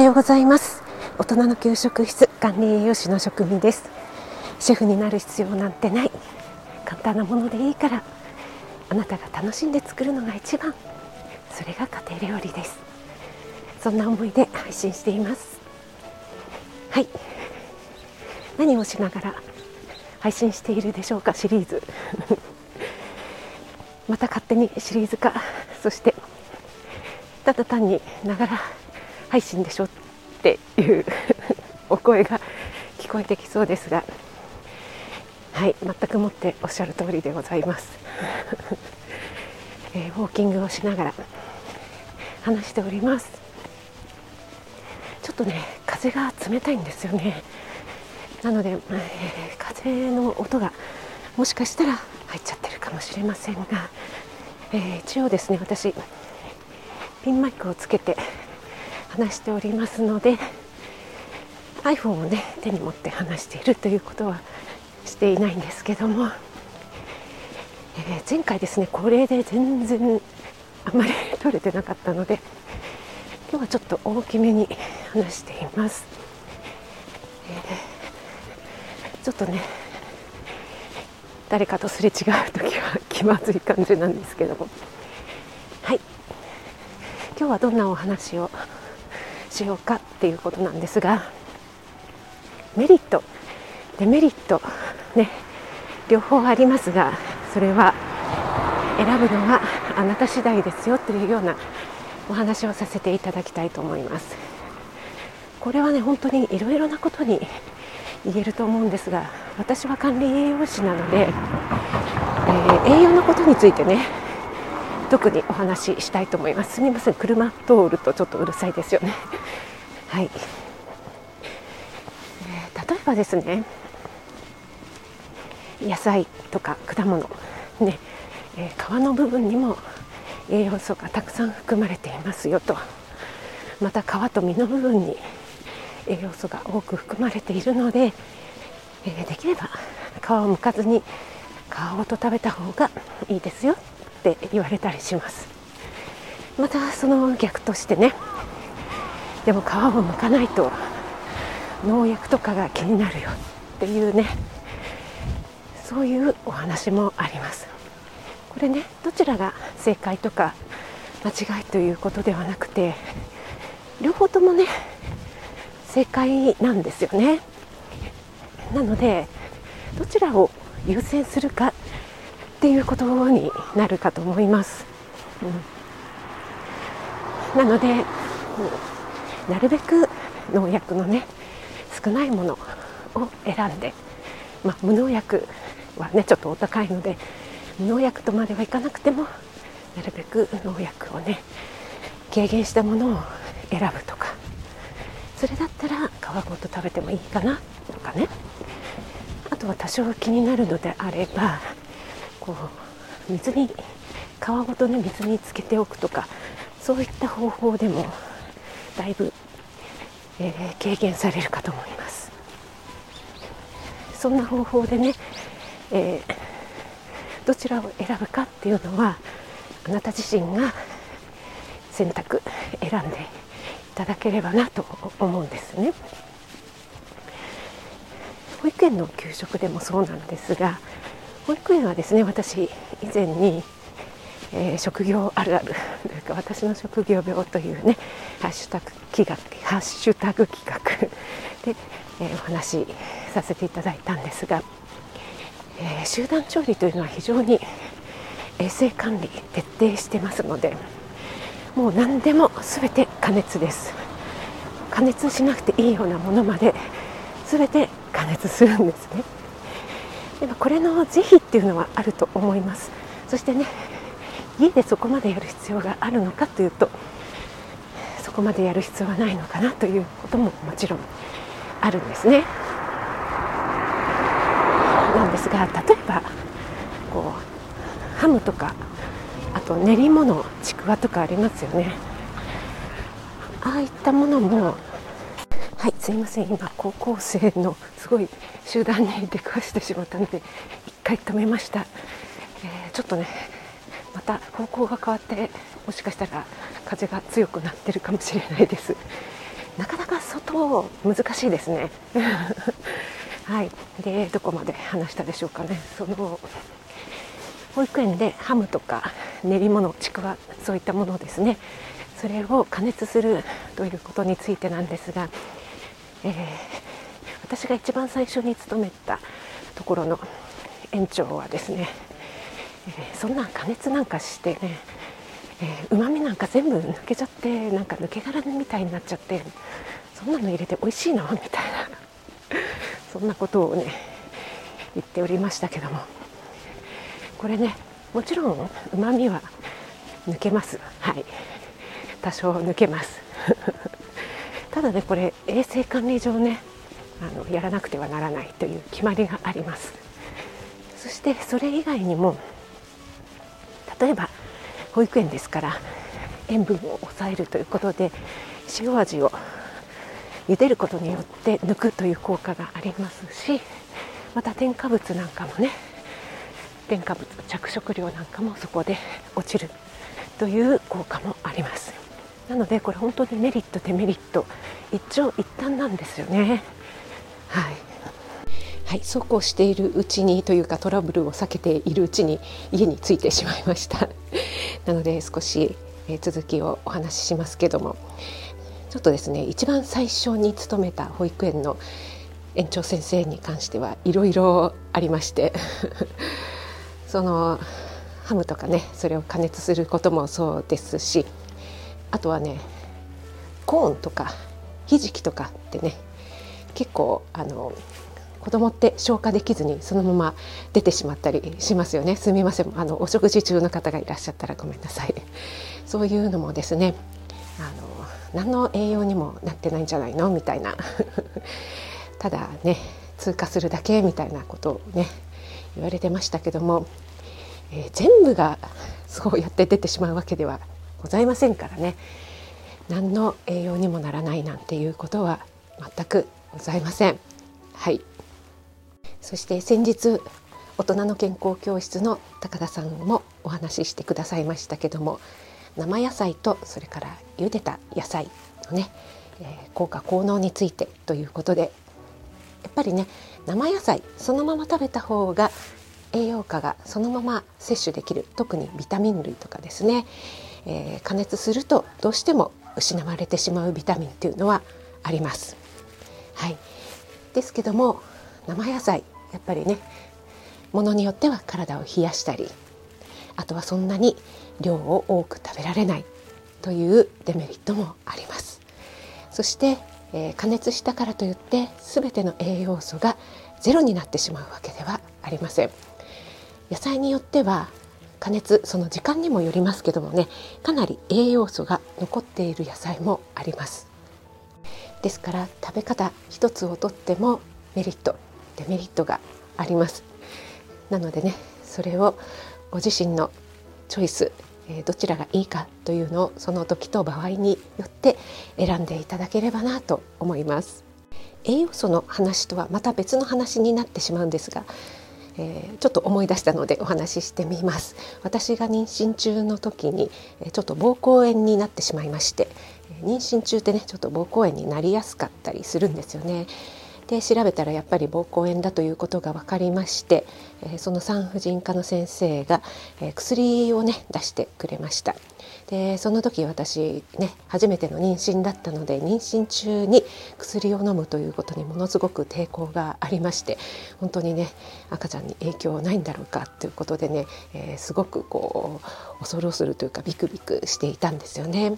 はようございます。大人の給食室管理栄養士の職味です。シェフになる必要なんてない。簡単なものでいいから。あなたが楽しんで作るのが一番。それが家庭料理です。そんな思いで配信しています。はい。何をしながら配信しているでしょうかシリーズ。また勝手にシリーズ化。そしてただ単にながら配信でしょっていう お声が聞こえてきそうですがはい全くもっておっしゃる通りでございます、えー、ウォーキングをしながら話しております。ちょっとね風が冷たいんですよね。なので、えー、風の音がもしかしたら入っちゃってるかもしれませんが、えー、一応ですね私ピンマイクをつけて話しておりますので iPhone をね手に持って話しているということはしていないんですけども、えー、前回ですねこれで全然あまり撮れてなかったので今日はちょっと大きめに話しています、えー、ちょっとね誰かとすれ違う時は気まずい感じなんですけども。はい。今日はどんなお話をしようかっていうことなんですがメリット。デメリット。ね。両方ありますがそれは選ぶのはあなた次第ですよというようなお話をさせていただきたいと思います。これはね本当にいろいろなことに言えると思うんですが私は管理栄養士なので、えー、栄養のことについてね特にお話ししたいと思います。すみません。車通るとちょっとうるさいですよね。はい、えー、例えばですね。野菜とか果物ね、えー、皮の部分にも栄養素がたくさん含まれていますよと。また皮と実の部分に栄養素が多く含まれているので、えー、できれば皮を剥かずに皮ごと食べた方がいいですよ。って言われたりします。またその逆としてね。でも皮を剥かないと農薬とかが気になるよっていうね。そういうお話もあります。これねどちらが正解とか間違いということではなくて両方ともね正解なんですよね。なのでどちらを優先するかっていうことになるかと思います。うん、なので、うん、なるべく農薬のね少ないものを選んで、まあ、無農薬はねちょっとお高いので無農薬とまではいかなくてもなるべく農薬をね軽減したものを選ぶとか。それだったら皮ごと食べてもいいかなとかね。あとは多少気になるのであればこう水に皮ごとね水につけておくとかそういった方法でもだいぶ、えー、軽減されるかと思います。そんな方法でね、えー、どちらを選ぶかっていうのはあなた自身が選択選んでいただければなと思うんですね。保育園の給食でもそうなんですが保育園はですね私以前に、えー、職業あるあるというか私の職業病というねハッシュタグ企画ハッシュタグ企画 で、えー、お話しさせていただいたんですが、えー、集団調理というのは非常に衛生管理徹底してますのでもう何でも全て加熱です。加熱しなくていいようなものまで全て加熱するんですね。でもこれの是非っっていうのはあると思います。そしてね家でそこまでやる必要があるのかというとそこまでやる必要はないのかなということももちろんあるんですね。なんですが例えばこうハムとかあと練り物ちくわとかありますよね。ああいったものもはいすいません。今高校生のすごい集団に出くわしてしまったので回止めました、えー、ちょっとねまた方向が変わってもしかしたら風が強くなってるかもしれないです。なかなか外難しいですね。はい。でどこまで話したでしょうかね。その保育園でハムとか練り物ちくわそういったものですね。それを加熱するということについてなんですが、えー、私が一番最初に勤めたところの園長はですね、えー、そんな加熱なんかしてねうま、みなんか全部抜けちゃってなんか抜け殻みたいになっちゃってそんなの入れて美味しいの？みたいなそんなことをね言っておりましたけどもこれねもちろんうまみは抜けます。はい。多少抜けます。ただねこれ衛生管理上ねあのやらなくてはならないという決まりがあります。そしてそれ以外にも例えば保育園ですから塩分を抑えるということで塩味を茹でることによって抜くという効果がありますしまた添加物なんかもね添加物着色料なんかもそこで落ちるという効果もあります。なのでこれ本当にメリットデメリット一長一短なんですよね。はい。はい、そうこうしているうちにというかトラブルを避けているうちに家に着いてしまいました。なので少し、え続きをお話ししますけども。ちょっとですね一番最初に勤めた保育園の園長先生に関してはいろいろありまして。そのハムとかねそれを加熱することもそうですし。あとはねコーンとかひじきとかってね結構あの子供って消化できずにそのまま出てしまったりしますよね。すみません。あのお食事中の方がいらっしゃったらごめんなさい。そういうのもですねあの何の栄養にもなってないんじゃないの？みたいな。ただね通過するだけみたいなことをね言われてましたけども、えー、全部がそうやって出てしまうわけではございませんからね。何の栄養にもならないなんていうことは全くございません。はい。そして先日大人の健康教室の高田さんもお話ししてくださいましたけども生野菜とそれから茹でた野菜のね、えー、効果効能についてということでやっぱりね生野菜そのまま食べた方が栄養価がそのまま摂取できる特にビタミン類とかですね、えー、加熱するとどうしても失われてしまうビタミンっていうのはあります。はい、ですけども生野菜やっぱりねものによっては体を冷やしたりあとはそんなに量を多く食べられないというデメリットもあります。そして、えー、加熱したからといって全ての栄養素がゼロになってしまうわけではありません。野菜によっては加熱その時間にもよりますけどもねかなり栄養素が残っている野菜もあります。ですから食べ方一つをとってもメリット。デメリットがあります。なのでねそれをご自身のチョイスどちらがいいかというのをその時と場合によって選んでいただければなと思います。栄養素の話とはまた別の話になってしまうんですが、えー、ちょっと思い出したのでお話ししてみます。私が妊娠中の時にちょっと膀胱炎になってしまいまして妊娠中ってねちょっと膀胱炎になりやすかったりするんですよね。で調べたらやっぱり膀胱炎だということが分かりまして、えその産婦人科の先生が、え薬をね出してくれましたでその時私ね初めての妊娠だったので妊娠中に薬を飲むということにものすごく抵抗がありまして本当にね赤ちゃんに影響ないんだろうかということでね、えー、すごくこう恐る恐るというかビクビクしていたんですよね。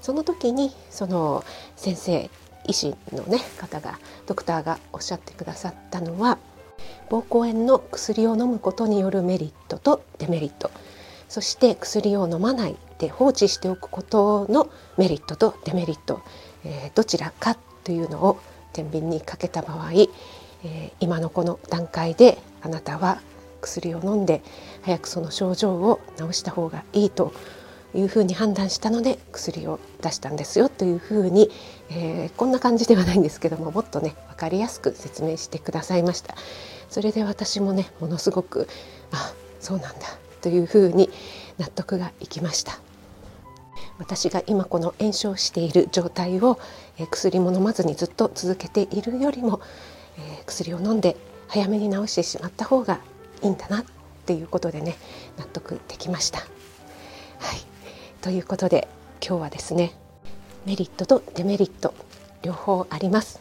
その時にその先生医師の、ね、方がドクターがおっしゃってくださったのは膀胱炎の薬を飲むことによるメリットとデメリット。そして薬を飲まないで放置しておくことのメリットとデメリット、えー、どちらかというのを天秤にかけた場合、えー、今のこの段階であなたは薬を飲んで早くその症状を治した方がいいというふうに判断したので薬を出したんですよというふうに、えー、こんな感じではないんですけどももっとね分かりやすく説明してくださいました。それで私もねものすごくあそうなんだというふうに納得がいきました。私が今この炎症している状態を、え薬も飲まずにずっと続けているよりも、え薬を飲んで早めに治してしまった方がいいんだなっていうことでね納得できました。はい。ということで今日はですねメリットとデメリット両方あります。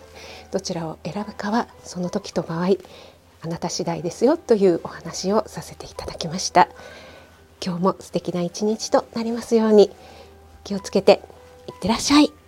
どちらを選ぶかはその時と場合あなた次第ですよというお話をさせていただきました。今日も素敵な一日となりますように気をつけていってらっしゃい。